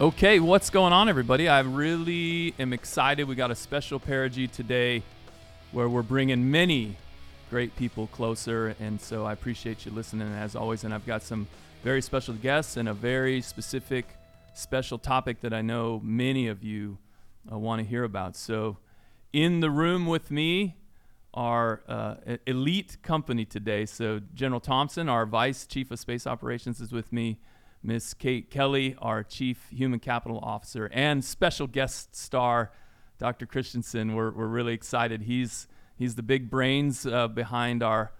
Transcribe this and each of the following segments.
Okay, what's going on, everybody? I really am excited. We got a special Perigee today where we're bringing many great people closer. And so I appreciate you listening as always. And I've got some very special guests and a very specific, special topic that I know many of you uh, want to hear about. So, in the room with me, our uh, elite company today. So, General Thompson, our Vice Chief of Space Operations, is with me. Miss Kate Kelly, our Chief Human Capital Officer, and special guest star, Dr. Christensen. We're, we're really excited. He's, he's the big brains uh, behind our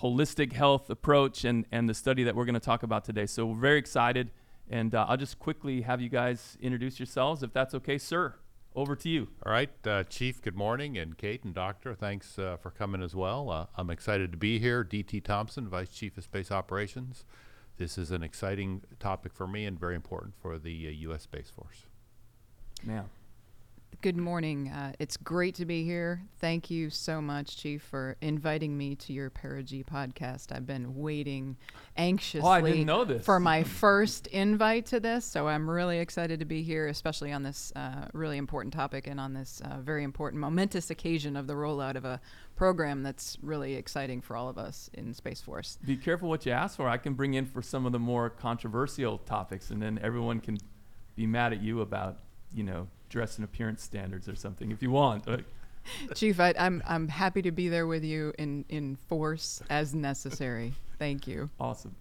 holistic health approach and, and the study that we're going to talk about today. So we're very excited. And uh, I'll just quickly have you guys introduce yourselves, if that's okay. Sir, over to you. All right, uh, Chief, good morning. And Kate and Doctor, thanks uh, for coming as well. Uh, I'm excited to be here. DT Thompson, Vice Chief of Space Operations. This is an exciting topic for me and very important for the U.S. Uh, Space Force. Yeah. Good morning. Uh, it's great to be here. Thank you so much, Chief, for inviting me to your Perigee podcast. I've been waiting anxiously oh, know this. for my first invite to this, so I'm really excited to be here, especially on this uh, really important topic and on this uh, very important, momentous occasion of the rollout of a program that's really exciting for all of us in Space Force. Be careful what you ask for. I can bring in for some of the more controversial topics, and then everyone can be mad at you about, you know, dress and appearance standards or something if you want. Chief, I, I'm I'm happy to be there with you in in force as necessary. Thank you. Awesome.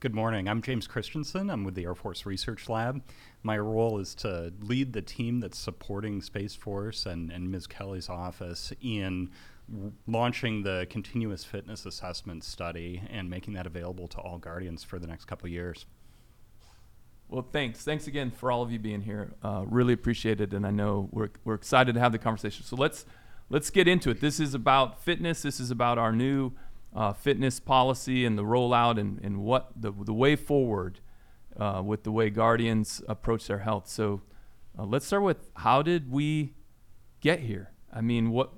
Good morning. I'm James Christensen. I'm with the Air Force Research Lab. My role is to lead the team that's supporting Space Force and, and Ms. Kelly's office in launching the continuous fitness assessment study and making that available to all guardians for the next couple of years. Well, thanks. Thanks again for all of you being here. Uh, really appreciate it, and I know we're, we're excited to have the conversation. So let's let's get into it. This is about fitness. This is about our new uh, fitness policy and the rollout and, and what the the way forward uh, with the way guardians approach their health. So uh, let's start with how did we get here? I mean, what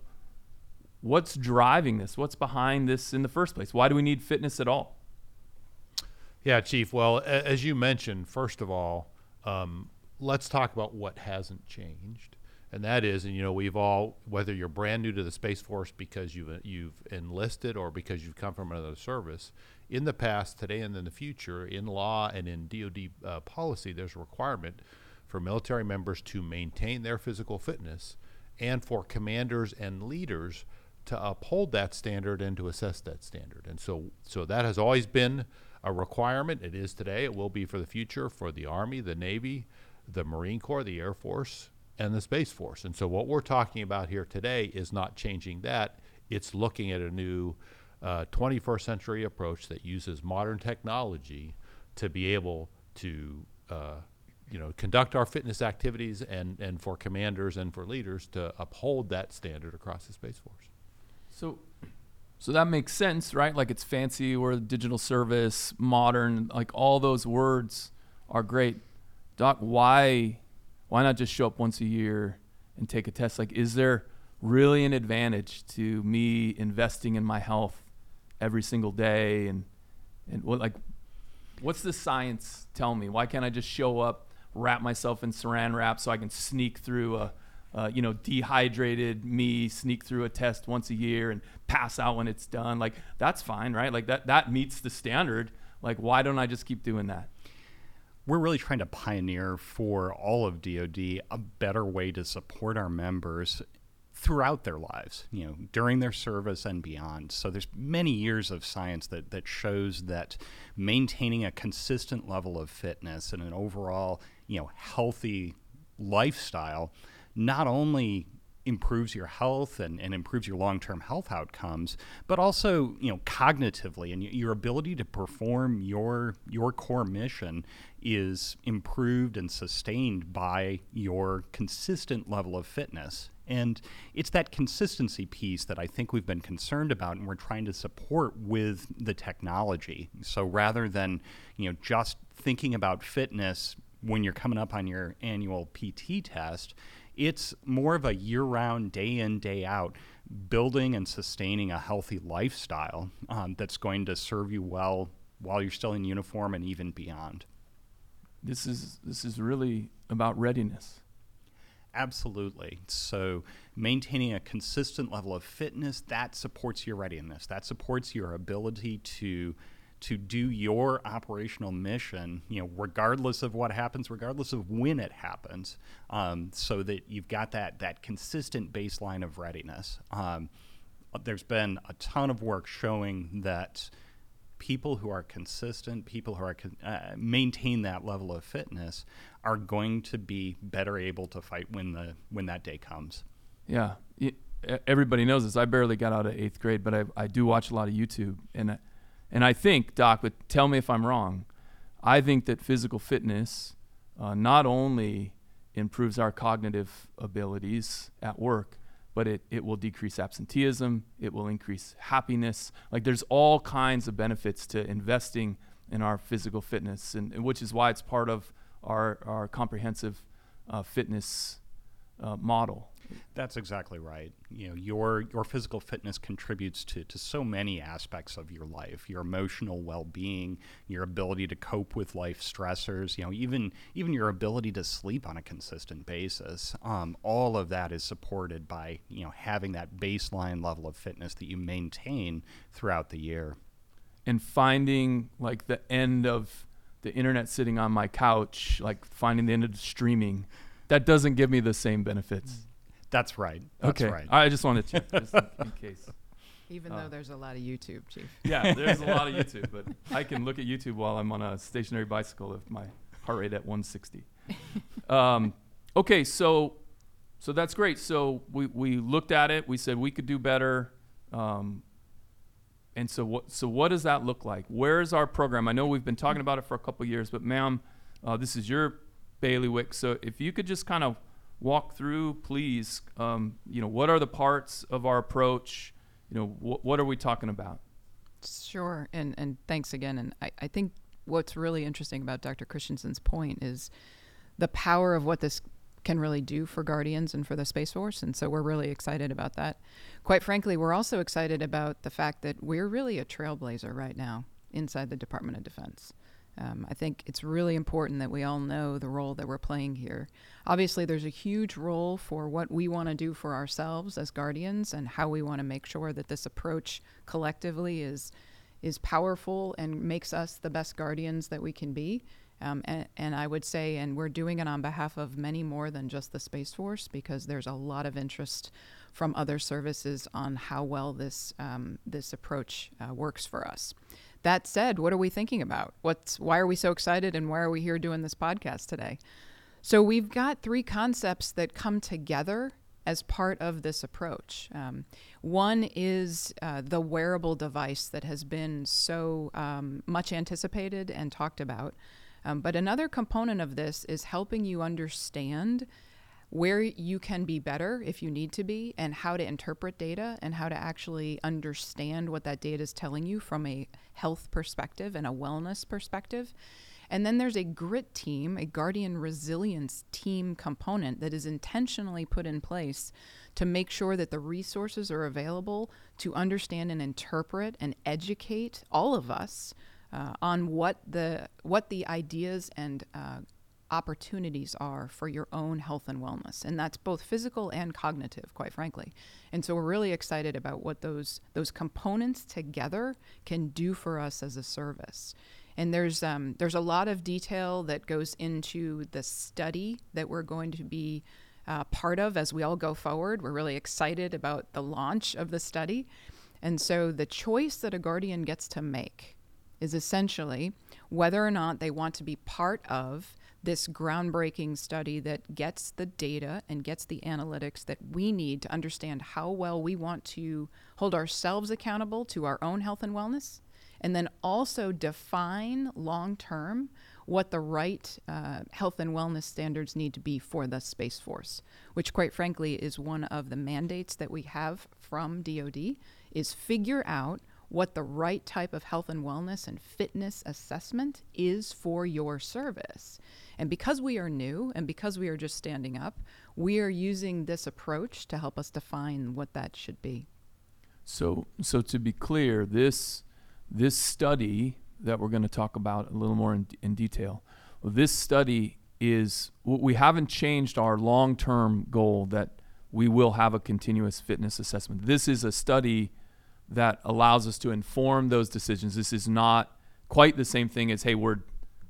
what's driving this? What's behind this in the first place? Why do we need fitness at all? Yeah, Chief. Well, as you mentioned, first of all, um, let's talk about what hasn't changed, and that is, and you know, we've all, whether you're brand new to the Space Force because you've you've enlisted or because you've come from another service, in the past, today, and in the future, in law and in DoD uh, policy, there's a requirement for military members to maintain their physical fitness, and for commanders and leaders to uphold that standard and to assess that standard. And so, so that has always been a requirement. It is today. It will be for the future for the Army, the Navy, the Marine Corps, the Air Force, and the Space Force. And so, what we're talking about here today is not changing that. It's looking at a new uh, 21st century approach that uses modern technology to be able to, uh, you know, conduct our fitness activities and, and for commanders and for leaders to uphold that standard across the Space Force. So, so that makes sense, right? Like it's fancy, we're digital service, modern, like all those words are great. Doc, why why not just show up once a year and take a test? Like is there really an advantage to me investing in my health every single day and and what like what's the science tell me? Why can't I just show up, wrap myself in saran wrap so I can sneak through a uh, you know, dehydrated me sneak through a test once a year and pass out when it's done. Like that's fine, right? Like that that meets the standard. Like why don't I just keep doing that? We're really trying to pioneer for all of DoD a better way to support our members throughout their lives, you know, during their service and beyond. So there's many years of science that that shows that maintaining a consistent level of fitness and an overall, you know, healthy lifestyle not only improves your health and, and improves your long-term health outcomes, but also you know cognitively and your ability to perform your your core mission is improved and sustained by your consistent level of fitness. And it's that consistency piece that I think we've been concerned about and we're trying to support with the technology. So rather than, you know, just thinking about fitness when you're coming up on your annual PT test, it's more of a year round, day in, day out, building and sustaining a healthy lifestyle um, that's going to serve you well while you're still in uniform and even beyond. this is this is really about readiness. Absolutely. So, maintaining a consistent level of fitness that supports your readiness. That supports your ability to to do your operational mission, you know, regardless of what happens, regardless of when it happens, um, so that you've got that that consistent baseline of readiness. Um, there's been a ton of work showing that people who are consistent, people who are uh, maintain that level of fitness, are going to be better able to fight when the when that day comes. Yeah, everybody knows this. I barely got out of eighth grade, but I, I do watch a lot of YouTube, and I, and I think, Doc, but tell me if I'm wrong. I think that physical fitness uh, not only improves our cognitive abilities at work, but it, it will decrease absenteeism, it will increase happiness. Like there's all kinds of benefits to investing in our physical fitness, and, and which is why it's part of our, our comprehensive uh, fitness uh, model. That's exactly right. You know, your your physical fitness contributes to, to so many aspects of your life, your emotional well-being, your ability to cope with life stressors, you know, even even your ability to sleep on a consistent basis. Um, all of that is supported by, you know, having that baseline level of fitness that you maintain throughout the year. And finding like the end of the internet sitting on my couch, like finding the end of streaming, that doesn't give me the same benefits. That's right. That's okay. right. I just wanted to just in case. Even uh, though there's a lot of YouTube, Chief. Yeah, there's a lot of YouTube, but I can look at YouTube while I'm on a stationary bicycle with my heart rate at 160. um, okay, so so that's great. So we, we looked at it. We said we could do better. Um, and so what so what does that look like? Where is our program? I know we've been talking about it for a couple years, but ma'am, uh, this is your bailiwick. So if you could just kind of walk through, please. Um, you know, what are the parts of our approach? You know, wh- what are we talking about? Sure, and and thanks again. And I, I think what's really interesting about Dr. Christensen's point is the power of what this can really do for Guardians and for the Space Force. And so we're really excited about that. Quite frankly, we're also excited about the fact that we're really a trailblazer right now inside the Department of Defense. Um, I think it's really important that we all know the role that we're playing here. Obviously, there's a huge role for what we want to do for ourselves as guardians and how we want to make sure that this approach collectively is is powerful and makes us the best guardians that we can be. Um, and, and, I would say, and we're doing it on behalf of many more than just the Space Force because there's a lot of interest from other services on how well this um, this approach uh, works for us. That said, what are we thinking about? What's why are we so excited and why are we here doing this podcast today? So we've got three concepts that come together as part of this approach. Um, one is uh, the wearable device that has been so um, much anticipated and talked about. Um, but another component of this is helping you understand where you can be better if you need to be, and how to interpret data and how to actually understand what that data is telling you from a health perspective and a wellness perspective. And then there's a grit team, a guardian resilience team component that is intentionally put in place to make sure that the resources are available to understand and interpret and educate all of us uh, on what the what the ideas and uh, opportunities are for your own health and wellness. And that's both physical and cognitive quite frankly. And so we're really excited about what those those components together can do for us as a service. And there's um, there's a lot of detail that goes into the study that we're going to be uh, part of as we all go forward. We're really excited about the launch of the study. And so the choice that a guardian gets to make is essentially whether or not they want to be part of this groundbreaking study that gets the data and gets the analytics that we need to understand how well we want to hold ourselves accountable to our own health and wellness, and then also define long term what the right uh, health and wellness standards need to be for the Space Force, which, quite frankly, is one of the mandates that we have from DoD, is figure out what the right type of health and wellness and fitness assessment is for your service. And because we are new and because we are just standing up, we are using this approach to help us define what that should be. So, so to be clear, this this study that we're going to talk about a little more in, in detail this study is we haven't changed our long-term goal that we will have a continuous fitness assessment. This is a study that allows us to inform those decisions. This is not quite the same thing as hey, we're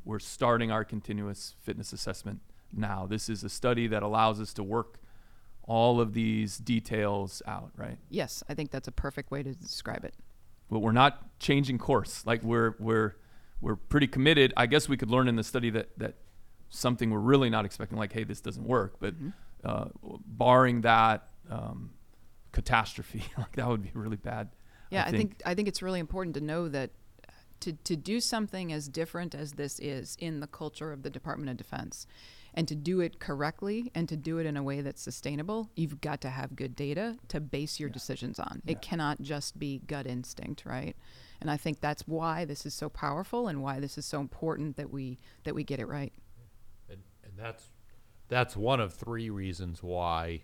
we're starting our continuous fitness assessment now. This is a study that allows us to work all of these details out, right? Yes, I think that's a perfect way to describe it. But we're not changing course. Like we're we're we're pretty committed. I guess we could learn in the study that that something we're really not expecting, like hey, this doesn't work. But mm-hmm. uh, barring that um, catastrophe, like that would be really bad. Yeah, I think. I think I think it's really important to know that to to do something as different as this is in the culture of the Department of Defense and to do it correctly and to do it in a way that's sustainable, you've got to have good data to base your yeah. decisions on. Yeah. It cannot just be gut instinct, right? And I think that's why this is so powerful and why this is so important that we that we get it right. And, and that's that's one of three reasons why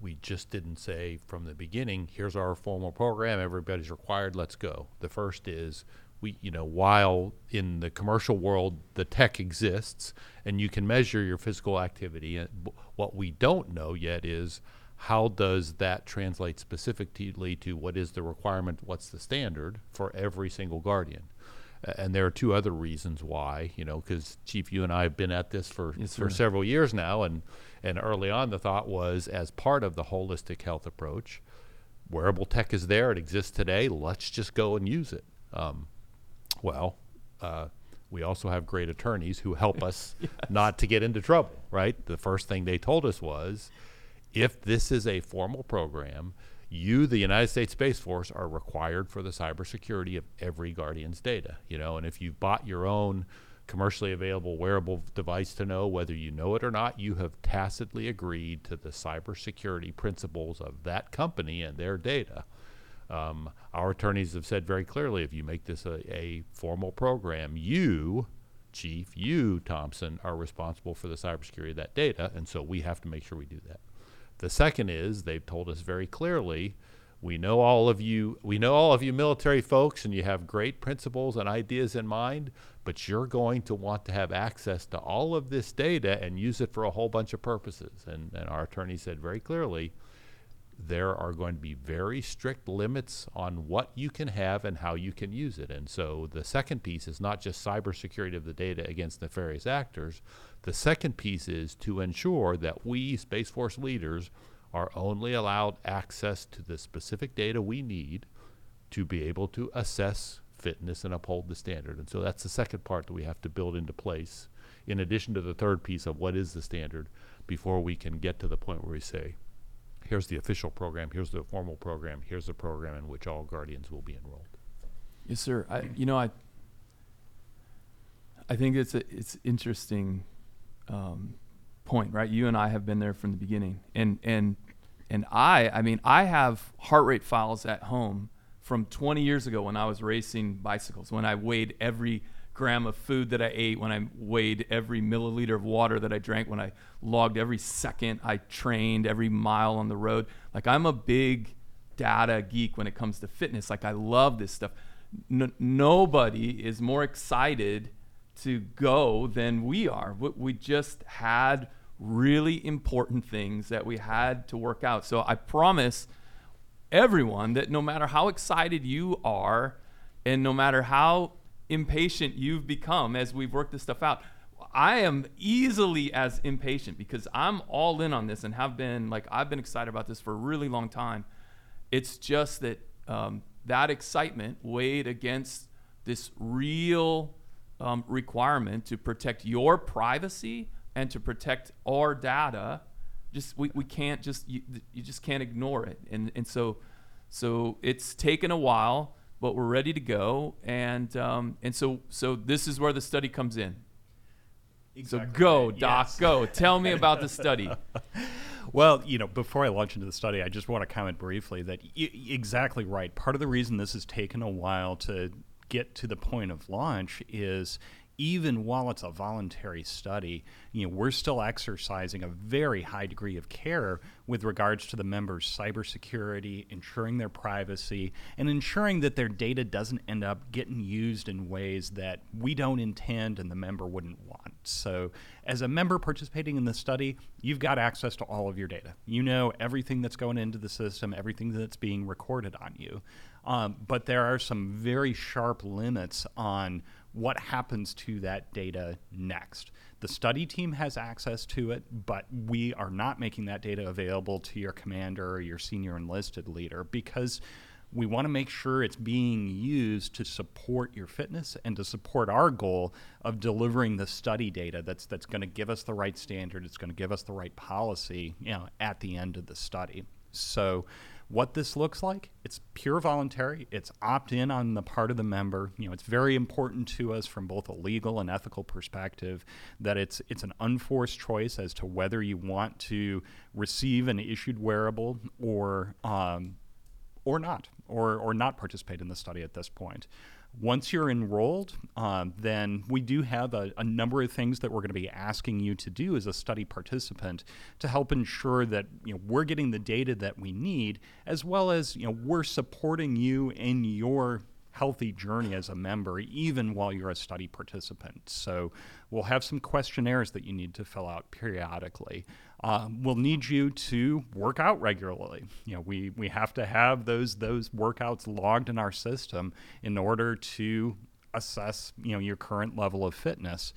we just didn't say from the beginning, here's our formal program, everybody's required, let's go. The first is we you know while in the commercial world the tech exists and you can measure your physical activity what we don't know yet is how does that translate specifically to what is the requirement what's the standard for every single guardian and there are two other reasons why you know because chief you and i have been at this for yes, for several years now and and early on the thought was as part of the holistic health approach wearable tech is there it exists today let's just go and use it um, well, uh, we also have great attorneys who help us yes. not to get into trouble, right? The first thing they told us was if this is a formal program, you, the United States Space Force, are required for the cybersecurity of every Guardian's data. You know, and if you've bought your own commercially available wearable device to know whether you know it or not, you have tacitly agreed to the cybersecurity principles of that company and their data. Um, our attorneys have said very clearly if you make this a, a, formal program, you, Chief, you, Thompson, are responsible for the cybersecurity of that data, and so we have to make sure we do that. The second is they've told us very clearly we know all of you we know all of you military folks and you have great principles and ideas in mind but you're going to want to have access to all of this data and use it for a whole bunch of purposes. And, and our attorney said very clearly there are going to be very strict limits on what you can have and how you can use it. And so the second piece is not just cybersecurity of the data against nefarious actors. The second piece is to ensure that we, Space Force leaders, are only allowed access to the specific data we need to be able to assess fitness and uphold the standard. And so that's the second part that we have to build into place, in addition to the third piece of what is the standard, before we can get to the point where we say, here's the official program, here's the formal program, here's the program in which all guardians will be enrolled. Yes, sir. I, you know, I I think it's a it's interesting um, point, right? You and I have been there from the beginning, and and and I, I mean, I have heart rate files at home from 20 years ago when I was racing bicycles, when I weighed every gram of food that I ate, when I weighed every milliliter of water that I drank, when I logged every second I trained, every mile on the road. Like I'm a big data geek when it comes to fitness. Like I love this stuff. Nobody is more excited to go than we are. We just had really important things that we had to work out. So I promise everyone that no matter how excited you are and no matter how impatient you've become as we've worked this stuff out. I am easily as impatient because I'm all in on this and have been like I've been excited about this for a really long time. It's just that um, that excitement weighed against this real um, requirement to protect your privacy and to protect our data. Just we, we can't just you, you just can't ignore it, and and so so it's taken a while but we're ready to go. And um, and so so this is where the study comes in. Exactly. So go, right. Doc, yes. go. Tell me about the study. Well, you know, before I launch into the study, I just want to comment briefly that y- exactly right. Part of the reason this has taken a while to get to the point of launch is even while it's a voluntary study, you know, we're still exercising a very high degree of care with regards to the members' cybersecurity, ensuring their privacy, and ensuring that their data doesn't end up getting used in ways that we don't intend and the member wouldn't want So, as a member participating in the study, you've got access to all of your data. You know everything that's going into the system, everything that's being recorded on you. Um, but there are some very sharp limits on what happens to that data next. The study team has access to it, but we are not making that data available to your commander or your senior enlisted leader because we want to make sure it's being used to support your fitness and to support our goal of delivering the study data that's that's going to give us the right standard, it's going to give us the right policy, you know, at the end of the study. So what this looks like, it's pure voluntary. It's opt in on the part of the member. You know, it's very important to us from both a legal and ethical perspective that it's it's an unforced choice as to whether you want to receive an issued wearable or um, or not, or or not participate in the study at this point. Once you're enrolled, um, then we do have a, a, number of things that we're going to be asking you to do as a study participant to help ensure that you know we're getting the data that we need, as well as you know we're supporting you in your healthy journey as a member, even while you're a study participant. So we'll have some questionnaires that you need to fill out periodically. Um, we'll need you to work out regularly. You know, we, we have to have those those workouts logged in our system in order to assess you know your current level of fitness.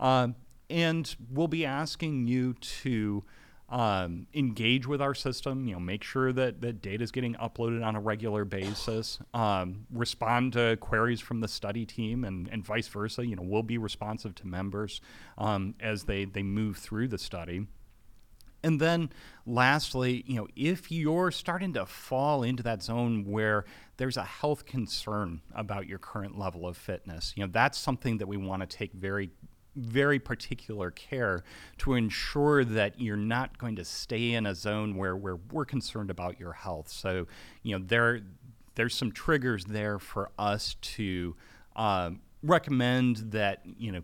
Um, and we'll be asking you to um, engage with our system. You know, make sure that that data is getting uploaded on a regular basis. Um, respond to queries from the study team, and, and vice versa. You know, we'll be responsive to members um, as they they move through the study. And then lastly, you know, if you're starting to fall into that zone where there's a health concern about your current level of fitness, you know, that's something that we want to take very very particular care to ensure that you're not going to stay in a zone where, where we're concerned about your health. So, you know, there there's some triggers there for us to um, recommend that you know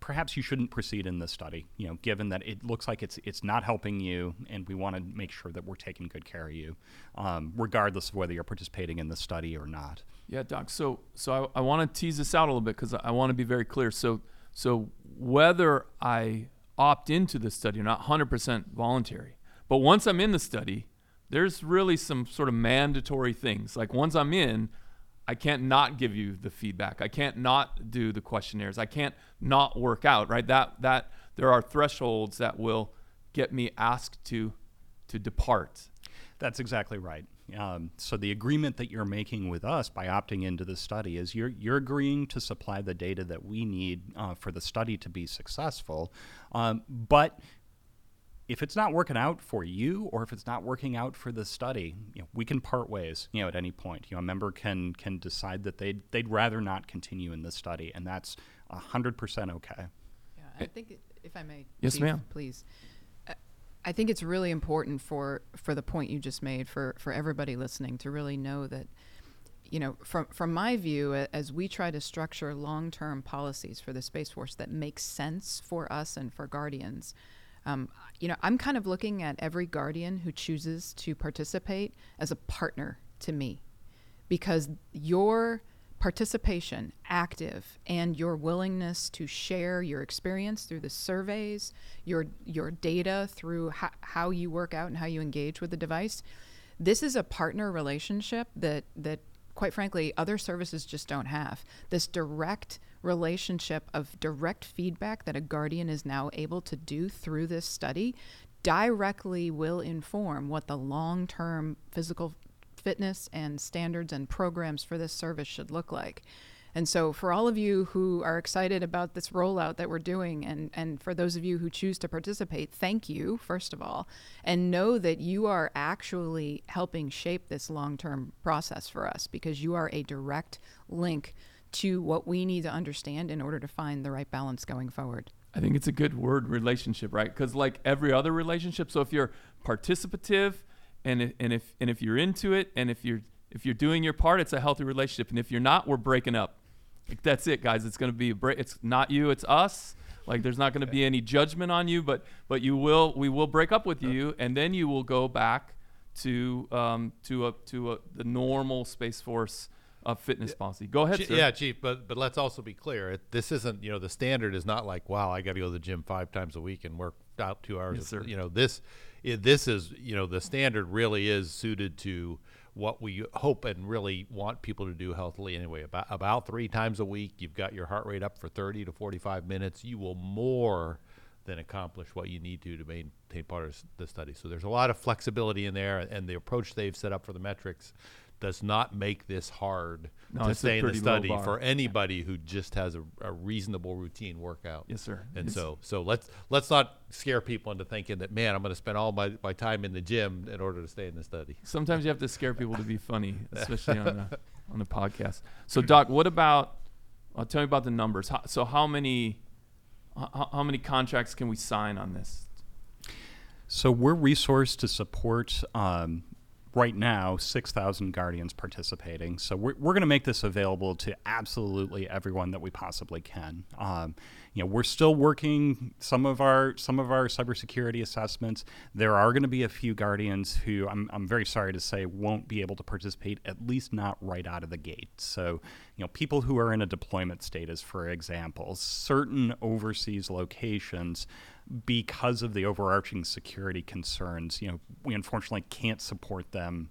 perhaps you shouldn't proceed in this study. You know, given that it looks like it's it's not helping you, and we want to make sure that we're taking good care of you, um, regardless of whether you're participating in the study or not. Yeah, Doc. So so I, I want to tease this out a little bit because I want to be very clear. So so whether I opt into the study or not, 100% voluntary. But once I'm in the study, there's really some sort of mandatory things. Like once I'm in, I can't not give you the feedback. I can't not do the questionnaires. I can't not work out, right? That that there are thresholds that will get me asked to to depart. That's exactly right. Um, so the agreement that you're making with us by opting into the study is you're you're agreeing to supply the data that we need uh, for the study to be successful, um, but if it's not working out for you or if it's not working out for the study, you know, we can part ways, you know, at any point. You know, a member can can decide that they'd they'd rather not continue in the study, and that's hundred percent okay. Yeah, I think if I may, yes, Chief, ma'am, please. I think it's really important for for the point you just made for for everybody listening to really know that you know from from my view as we try to structure long-term policies for the space force that make sense for us and for guardians um, you know i'm kind of looking at every guardian who chooses to participate as a partner to me because your participation, active, and your willingness to share your experience through the surveys, your your data through how, you work out and how you engage with the device. This is a partner relationship that that quite frankly other services just don't have. This direct relationship of direct feedback that a guardian is now able to do through this study directly will inform what the long-term physical fitness and standards and programs for this service should look like. And so, for all of you who are excited about this rollout that we're doing, and, and for those of you who choose to participate, thank you, first of all, and know that you are actually helping shape this long term process for us because you are a direct link to what we need to understand in order to find the right balance going forward. I think it's a good word relationship, right? Because, like every other relationship, so if you're participative, and if, and if and if you're into it and if you're if you're doing your part it's a healthy relationship. And if you're not we're breaking up. Like, that's it guys. It's to be a break. It's not you it's us. Like there's not to be any judgment on you but but you will we will break up with you and then you will go back to um, to a to a, the normal space force a fitness policy. Go ahead, sir. Yeah, chief. But but let's also be clear. It, this isn't you know the standard is not like wow I got to go to the gym five times a week and work out two hours. Yes, a- sir. You know this it, this is you know the standard really is suited to what we hope and really want people to do healthily anyway. About about three times a week, you've got your heart rate up for thirty to forty five minutes. You will more than accomplish what you need to to maintain part of the study. So there's a lot of flexibility in there, and the approach they've set up for the metrics does not make this hard No, to stay in the study for anybody who just has a, a reasonable routine workout. Yes, sir. And It's- so so let's let's not scare people into thinking that man, I'm going to spend all my, my time in the gym in order to stay in the study. Sometimes you have to scare people to be funny, especially on the on the podcast. So, Doc, what about? Uh, tell me about the numbers. How, so, how many how, how many contracts can we sign on this? So we're resourced to support um, right now 6,000 Guardians participating. So we're, we're going to make this available to absolutely everyone that we possibly can. Um, you know, we're still working some of our some of our cybersecurity assessments. There are going to be a few Guardians who I'm, I'm very sorry to say won't be able to participate, at least not right out of the gate. So, you know, people who are in a deployment status, for example, certain overseas locations because of the overarching security concerns, you know, we unfortunately can't support them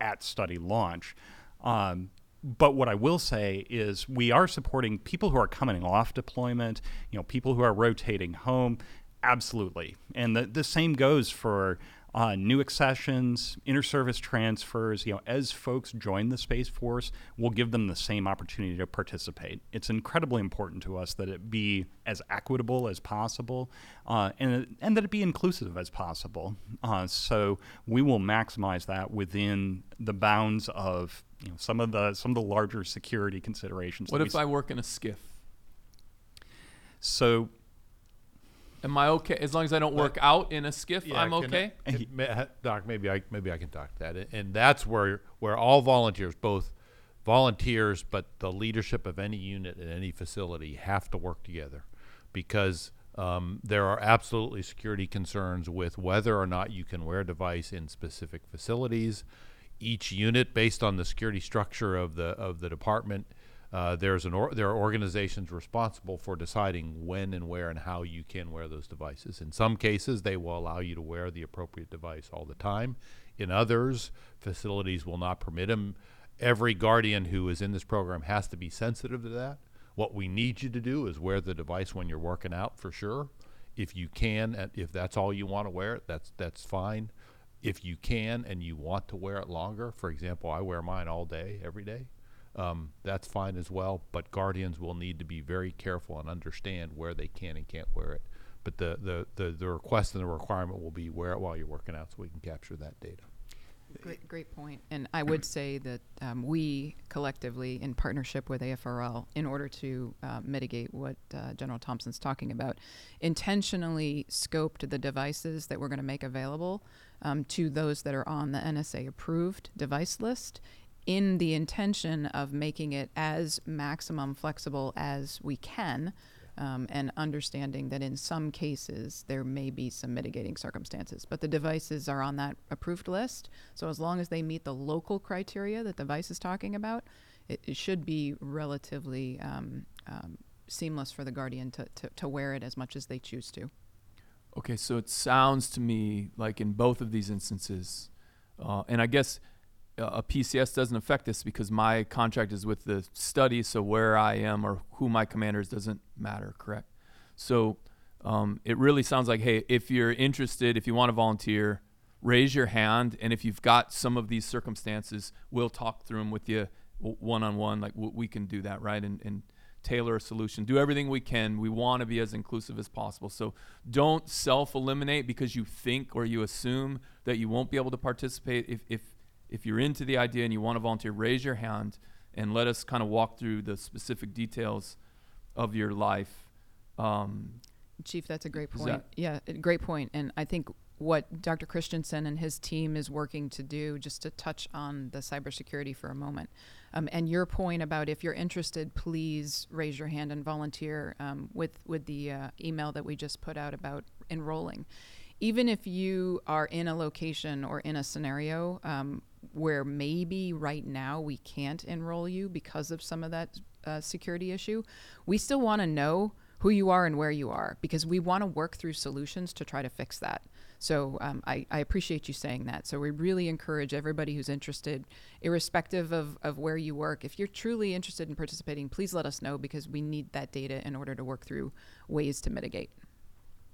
at study launch. Um, but what I will say is we are supporting people who are coming off deployment, you know, people who are rotating home, absolutely. And the, the same goes for uh, new accessions, inter-service transfers. You know, as folks join the Space Force, we'll give them the same opportunity to participate. It's incredibly important to us that it be as equitable as possible, uh, and and that it be inclusive as possible. Uh, so we will maximize that within the bounds of you know some of the some of the larger security considerations. What if I work in a SCIF? So Am I okay as long as I don't work out in a SCIF? I'm can- okay. can- ma- Doc, maybe I maybe I can talk to that, And- and that's where where all volunteers, both volunteers, but the leadership of any unit at any facility, have to work together, because um, there are absolutely security concerns with whether or not you can wear a device in specific facilities. Each unit, based on the security structure of the of the department, uh, there's an or, there are organizations responsible for deciding when and where and how you can wear those devices. In some cases, they will allow you to wear the appropriate device all the time. In others, facilities will not permit them. Every guardian who is in this program has to be sensitive to that. What we need you to do is wear the device when you're working out for sure. If you can, if that's all you want to wear that's that's fine. If you can and you want to wear it longer, for example, I wear mine all day, every day um, that's fine as well. But guardians will need to be very careful and understand where they can and can't wear it. But the, the, the, the request and the requirement will be wear it while you're working out so we can capture that data. Great, great point. And I would say that um, we collectively, in partnership with AFRL, in order to uh, mitigate what uh, General Thompson's talking about, intentionally scoped the devices that we're going to make available um, to those that are on the NSA approved device list in the intention of making it as maximum flexible as we can. Um, and understanding that in some cases there may be some mitigating circumstances. But the devices are on that approved list. So as long as they meet the local criteria that the device is talking about, it, it should be relatively um, um, seamless for the guardian to, to, to wear it as much as they choose to. Okay, so it sounds to me like in both of these instances, uh, and I guess a PCS doesn't affect this because my contract is with the study, so where I am or who my commander is doesn't matter, correct? So um, it really sounds like, hey, if you're interested, if you want to volunteer, raise your hand, and if you've got some of these circumstances, we'll talk through them with you one on one. Like w- we can do that, right? And, and tailor a solution. Do everything we can. We want to be as inclusive as possible. So don't self eliminate because you think or you assume that you won't be able to participate. If, if, if you're into the idea and you want to volunteer, raise your hand and let us kind of walk through the specific details of your life. Um, Chief, that's a great point. that- yeah, great point. And I think what Dr. Christensen and his team is working to do, just to touch on the cybersecurity for a moment, um, and your point about if you're interested, please raise your hand and volunteer um, with with the uh, email that we just put out about enrolling. Even if you are in a location or in a scenario, um, where maybe right now we can't enroll you because of some of that uh, security issue, we still want to know who you are and where you are because we want to work through solutions to try to fix that. So um, I, I, appreciate you saying that. So we really encourage everybody who's interested, irrespective of, of where you work, if you're truly interested in participating, please let us know because we need that data in order to work through ways to mitigate.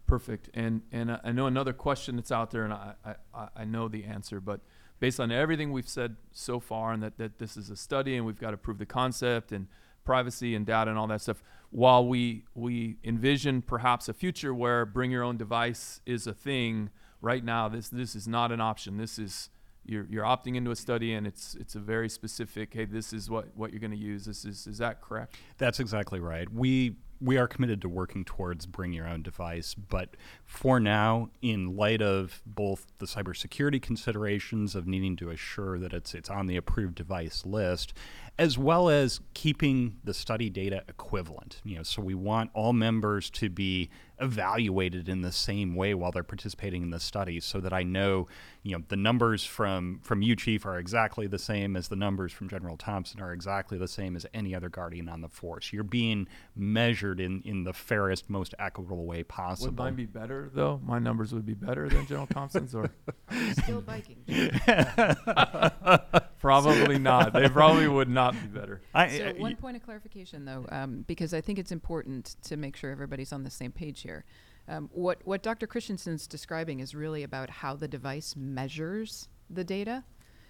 Perfect. And and I know another question that's out there, and I, I, I know the answer, but based on everything we've said so far, and that, that this is a study, and we've got to prove the concept and privacy and data and all that stuff. While we we envision perhaps a future where bring your own device is a thing, right now this this is not an option. This is you're, you're opting into a study and it's it's a very specific hey this is what what you're going to use this is is that correct that's exactly right we we are committed to working towards bring your own device, but for now, in light of both the cybersecurity considerations of needing to assure that it's it's on the approved device list, as well as keeping the study data equivalent. You know, so we want all members to be evaluated in the same way while they're participating in the study so that I know, you know, the numbers from from you chief are exactly the same as the numbers from General Thompson are exactly the same as any other guardian on the force. You're being measured in in the fairest most equitable way possible. Would mine be better though? My numbers would be better than General Thompson's or still biking. probably not. They probably would not be better. I, so one point of clarification though, um, because I think it's important to make sure everybody's on the same page here. Um, what what Dr. Christensen's describing is really about how the device measures the data.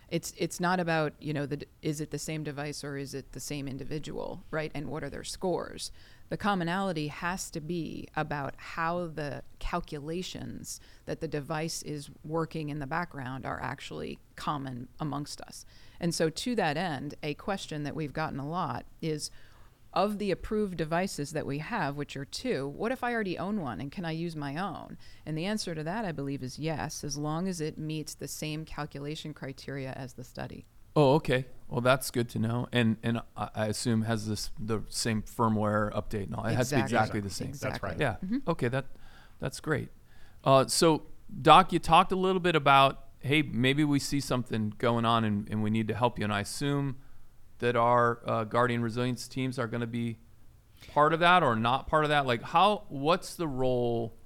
It's it's not about you know the is it the same device or is it the same individual, right? And what are their scores? The commonality has to be about how the calculations that the device is working in the background are actually common amongst us. And so, to that end, a question that we've gotten a lot is of the approved devices that we have, which are two, what if I already own one and can I use my own? And the answer to that, I believe, is yes, as long as it meets the same calculation criteria as the study. Oh, okay. Well, that's good to know. And and I assume has this the same firmware update and all. It exactly. has to be exactly the same. Exactly. That's right. Yeah. Mm-hmm. Okay. That that's great. Uh, so, Doc, you talked a little bit about hey, maybe we see something going on and, and we need to help you. And I assume that our uh, Guardian Resilience teams are going to be part of that or not part of that? Like, how? What's the role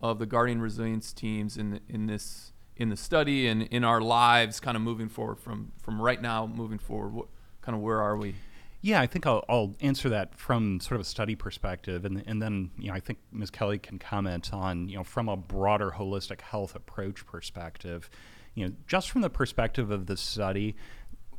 of the Guardian Resilience teams in in this in the study and in our lives, kind of moving forward from from right now, moving forward? What kind of where are we? Yeah, I think I'll, I'll, answer that from sort of a study perspective, and and then you know I think Ms. Kelly can comment on you know from a broader holistic health approach perspective. You know, just from the perspective of the study,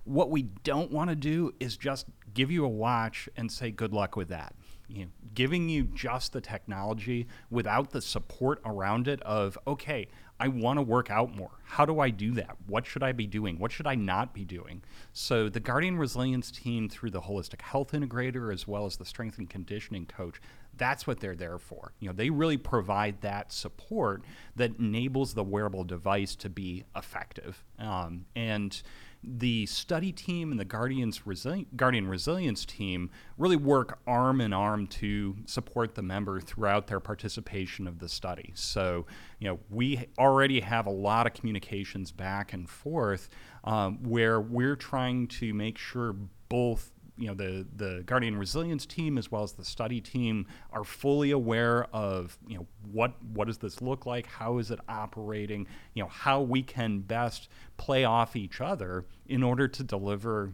what we don't want to do is just give you a watch and say good luck with that you know, giving you just the technology without the support around it of okay i want to work out more. How do i do that? What should i be doing? What should i not be doing? So the guardian resilience team through the holistic health integrator as well as the strength and conditioning coach that's what they're there for. You know they really provide that support that enables the wearable device to be effective. Um, and the study team and the Guardians Resili- Guardian Resilience team really work arm in arm to support the member throughout their participation of the study. So, you know, we already have a lot of communications back and forth um, where we're trying to make sure both you know the the Guardian Resilience team as well as the study team are fully aware of you know what what does this look like, how is it operating, you know how we can best play off each other in order to deliver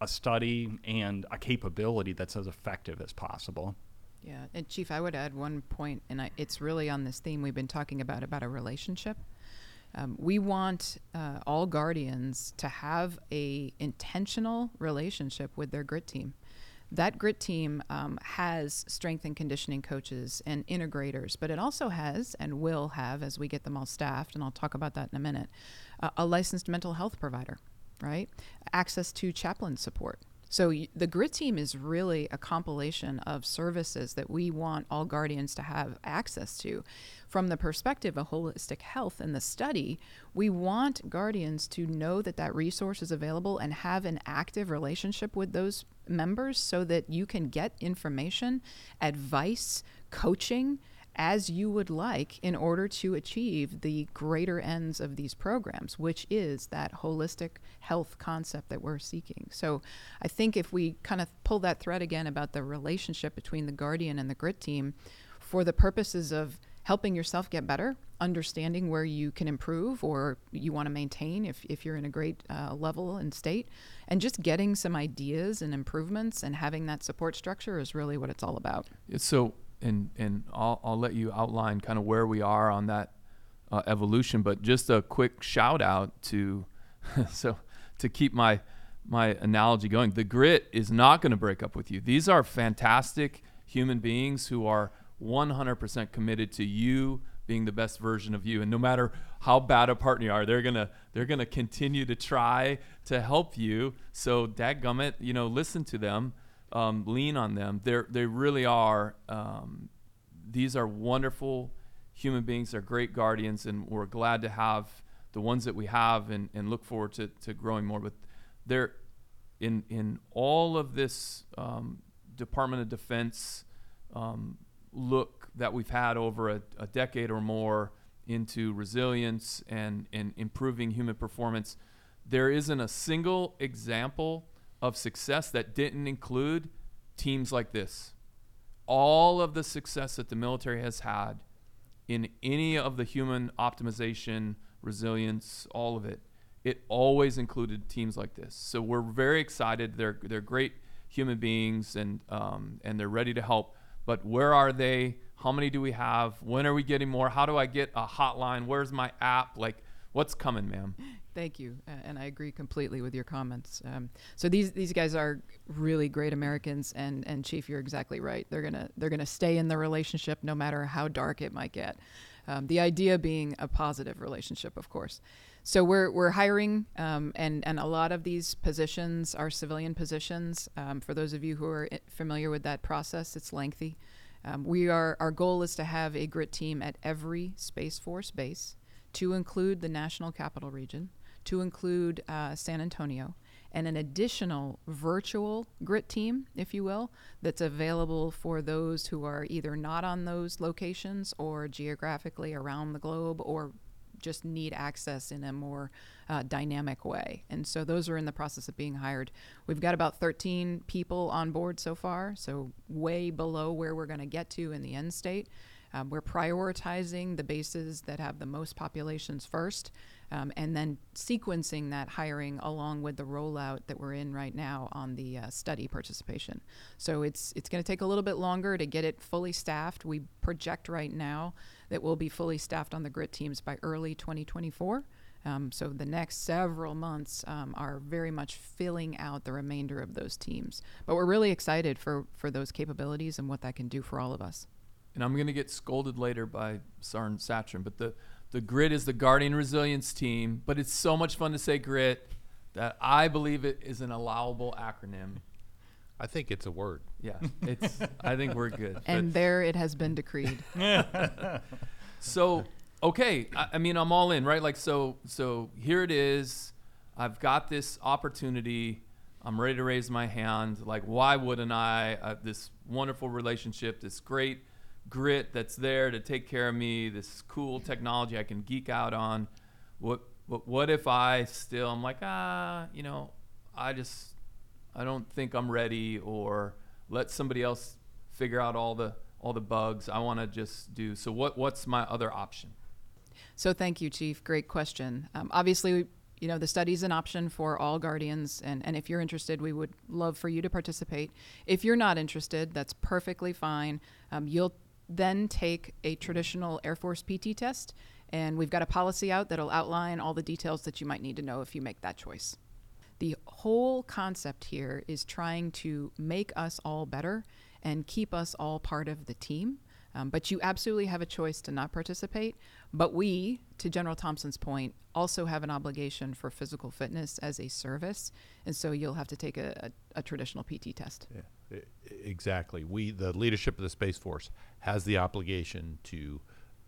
a study and a capability that's as effective as possible. Yeah, and Chief, I would add one point, and I, it's really on this theme we've been talking about about a relationship. Um, we want uh, all guardians to have a intentional relationship with their grit team. That grit team um, has strength and conditioning coaches and integrators, but it also has and will have, as we get them all staffed, and I'll talk about that in a minute, uh, a licensed mental health provider, right? Access to chaplain support. So the grit team is really a compilation of services that we want all guardians to have access to. From the perspective of holistic health in the study, we want guardians to know that that resource is available and have an active relationship with those members so that you can get information, advice, coaching as you would like in order to achieve the greater ends of these programs, which is that holistic health concept that we're seeking. So I think if we kind of pull that thread again about the relationship between the Guardian and the GRIT team for the purposes of helping yourself get better, understanding where you can improve or you want to maintain if, if you're in a great uh, level and state, and just getting some ideas and improvements and having that support structure is really what it's all about. So, and and I'll I'll let you outline kind of where we are on that uh, evolution, but just a quick shout out to so to keep my my analogy going. The grit is not going to break up with you. These are fantastic human beings who are 100% committed to you being the best version of you and no matter how bad a partner you are they're gonna they're gonna continue to try to help you so dadgummit you know listen to them um, lean on them. They're they really are um, these are wonderful human beings. They're great guardians and we're glad to have the ones that we have and, and look forward to, to growing more. But they're in in all of this um, department of defense um, look that we've had over a, a decade or more into resilience and, and improving human performance, there isn't a single example of success that didn't include teams like this. All of the success that the military has had in any of the human optimization, resilience, all of it, it always included teams like this. So we're very excited. They're they're great human beings and um, and they're ready to help. But where are they? How many do we have? When are we getting more? How do I get a hotline? Where's my app? Like, what's coming, ma'am? Thank you, uh, and I agree completely with your comments. Um, so these these guys are really great Americans, and and Chief, you're exactly right. They're gonna they're gonna stay in the relationship no matter how dark it might get. Um, the idea being a positive relationship, of course. So we're we're hiring, um, and and a lot of these positions are civilian positions. Um, for those of you who are familiar with that process, it's lengthy. Um, we are our goal is to have a grit team at every Space Force base, to include the National Capital Region, to include uh, San Antonio, and an additional virtual grit team, if you will, that's available for those who are either not on those locations or geographically around the globe or just need access in a more uh, dynamic way. And so those are in the process of being hired. We've got about 13 people on board so far, so way below where we're going to get to in the end state. Um, we're prioritizing the bases that have the most populations first, um, and then sequencing that hiring along with the rollout that we're in right now on the uh, study participation. So it's it's going to take a little bit longer to get it fully staffed. We project right now that we'll be fully staffed on the grit teams by early 2024. Um, so the next several months um, are very much filling out the remainder of those teams. But we're really excited for for those capabilities and what that can do for all of us and I'm going to get scolded later by Sergeant Satcham, but the, the GRIT is the Guardian Resilience Team, but it's so much fun to say GRIT that I believe it is an allowable acronym. I think it's a word. Yeah, it's. I think we're good. And there it has been decreed. so okay, I, I mean I'm all in, right? Like so. So here it is. I've got this opportunity. I'm ready to raise my hand. Like, why wouldn't I? Uh, this wonderful relationship, this great grit that's there to take care of me, this cool technology I can geek out on. What what what if I still I'm like, ah, you know, I just I don't think I'm ready or let somebody else figure out all the all the bugs. I want to just do. So what what's my other option? So thank you, Chief. Great question. Um, obviously, you know the study is an option for all guardians, and and if you're interested, we would love for you to participate. If you're not interested, that's perfectly fine. Um, you'll then take a traditional Air Force PT test. And we've got a policy out that'll outline all the details that you might need to know if you make that choice. The whole concept here is trying to make us all better and keep us all part of the team. Um, but you absolutely have a choice to not participate. But we, to General Thompson's point, also have an obligation for physical fitness as a service. And so you'll have to take a, a, a traditional PT test. Yeah. Exactly. We, the leadership of the Space Force, has the obligation to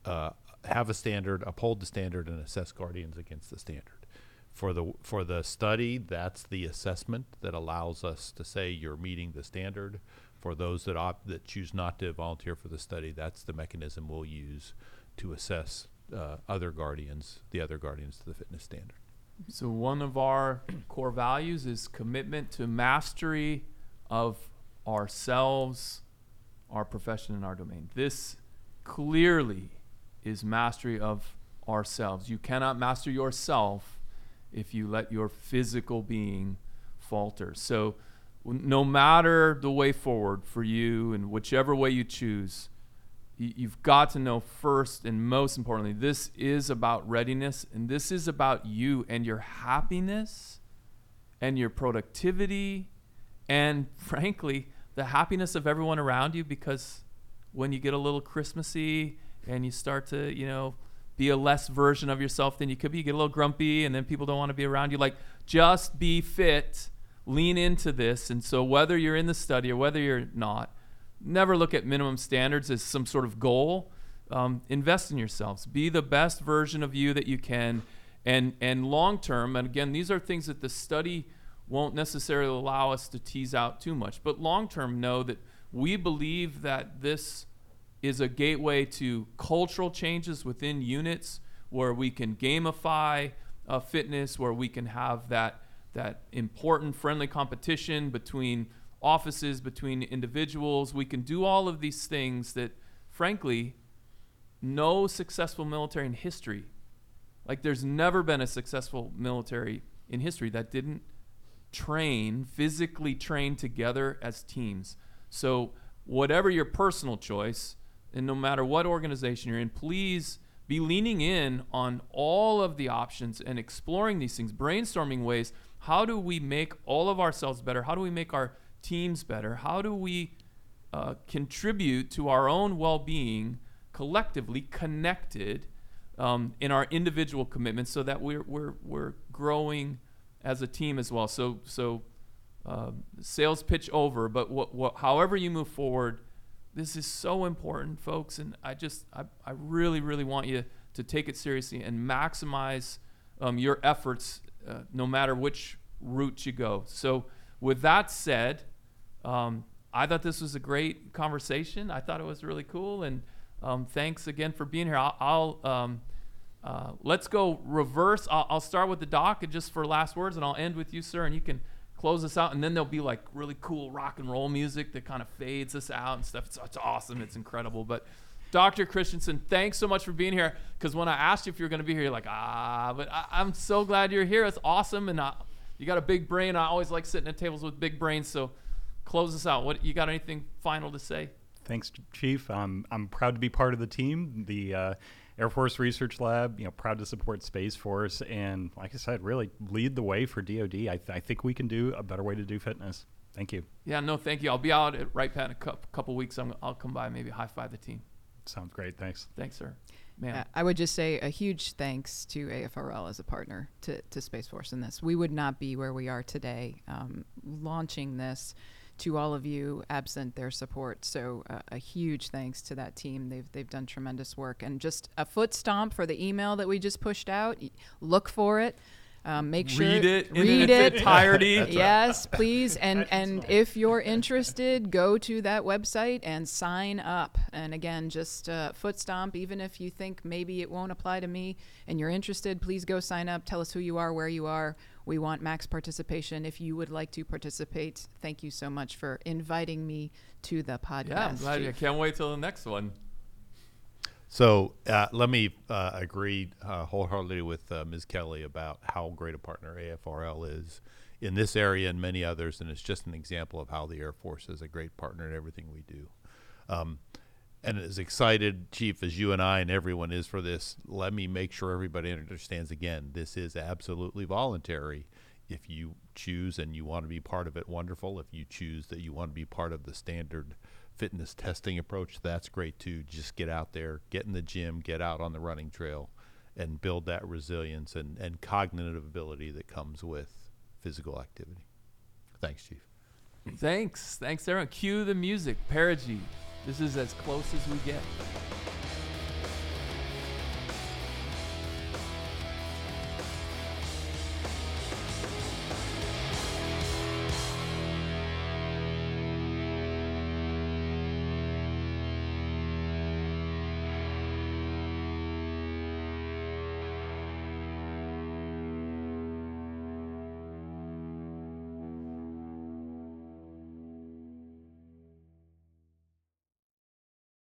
uh, have a standard, uphold the standard, and assess guardians against the standard. For the for the study, that's the assessment that allows us to say you're meeting the standard. for those that opt that choose not to volunteer for the study, that's the mechanism we'll use to assess uh, other guardians, the other guardians to the fitness standard. So one of our core values is commitment to mastery of ourselves, our profession, and our domain. This clearly is mastery of ourselves. You cannot master yourself if you let your physical being falter. So no matter the way forward for you and whichever way you choose, you've got to know first and most importantly, this is about readiness and this is about you and your happiness and your productivity and frankly, the happiness of everyone around you because when you get a little Christmassy and you start to, you know, be a less version of yourself than you could be, you get a little grumpy and then people don't want to be around you. Like, just be fit, lean into this. And so, whether you're in the study or whether you're not, never look at minimum standards as some sort of goal. Um, invest in yourselves. Be the best version of you that you can. And, and long term, and again, these are things that the study won't necessarily allow us to tease out too much. But long term, know that we believe that this is a gateway to cultural changes within units where we can gamify uh, fitness, where we can have that, that important friendly competition between offices, between individuals. We can do all of these things that, frankly, no successful military in history, like there's never been a successful military in history that didn't train, physically train together as teams. So, whatever your personal choice, and no matter what organization you're in, please be leaning in on all of the options and exploring these things, brainstorming ways. How do we make all of ourselves better? How do we make our teams better? How do we uh, contribute to our own well being collectively connected um, in our individual commitments so that we're, we're, we're growing as a team as well? So, so uh, sales pitch over, but what, what, however you move forward, this is so important, folks. And I just, I, I really, really want you to take it seriously and maximize um, your efforts uh, no matter which route you go. So, with that said, um, I thought this was a great conversation. I thought it was really cool, and um, thanks again for being here. I'll, I'll um, uh, let's go reverse. I'll, I'll, start with the doc and just for last words, and I'll end with you, sir, and you can close us out. And then there'll be like really cool rock and roll music that kind of fades us out and stuff. It's, it's awesome. It's incredible. But Dr. Christensen, thanks so much for being here. Because when I asked you if you were going to be here, you're like, ah, but I, am so glad you're here. It's awesome, and I, you got a big brain. I always like sitting at tables with big brains, so close us out. What you got? Anything final to say? Thanks, Chief. Um, I'm proud to be part of the team, the uh, Air Force Research Lab. You know, proud to support Space Force, and like I said, really lead the way for DoD. I, th- I think we can do a better way to do fitness. Thank you. Yeah, no, thank you. I'll be out at Wright Pat in a couple, couple weeks. i will come by, maybe high five the team. Sounds great. Thanks. Thanks, sir. Man. Uh, I would just say a huge thanks to AFRL as a partner to, to Space Force in this. We would not be where we are today um, launching this to all of you absent their support. So uh, a huge thanks to that team. They've they've done tremendous work and just a foot stomp for the email that we just pushed out. Look for it. Um, make sure read it read in its entirety. yes, please. And and if you're interested, go to that website and sign up. And again, just uh, foot stomp. Even if you think maybe it won't apply to me, and you're interested, please go sign up. Tell us who you are, where you are. We want max participation. If you would like to participate, thank you so much for inviting me to the podcast. Yeah, I'm glad. I can't wait till the next one. So uh, let me uh, agree uh, wholeheartedly with uh, Ms. Kelly about how great a partner AFRL is in this area and many others, and it's just an example of how the Air Force is a great partner in everything we do. Um, and as excited, Chief, as you and I and everyone is for this, let me make sure everybody understands again this is absolutely voluntary. If you choose and you want to be part of it, wonderful. If you choose that you want to be part of the standard fitness testing approach, that's great too. Just get out there, get in the gym, get out on the running trail, and build that resilience and, and cognitive ability that comes with physical activity. Thanks, Chief. Thanks. Thanks, everyone. Cue the music. Perigee. This is as close as we get.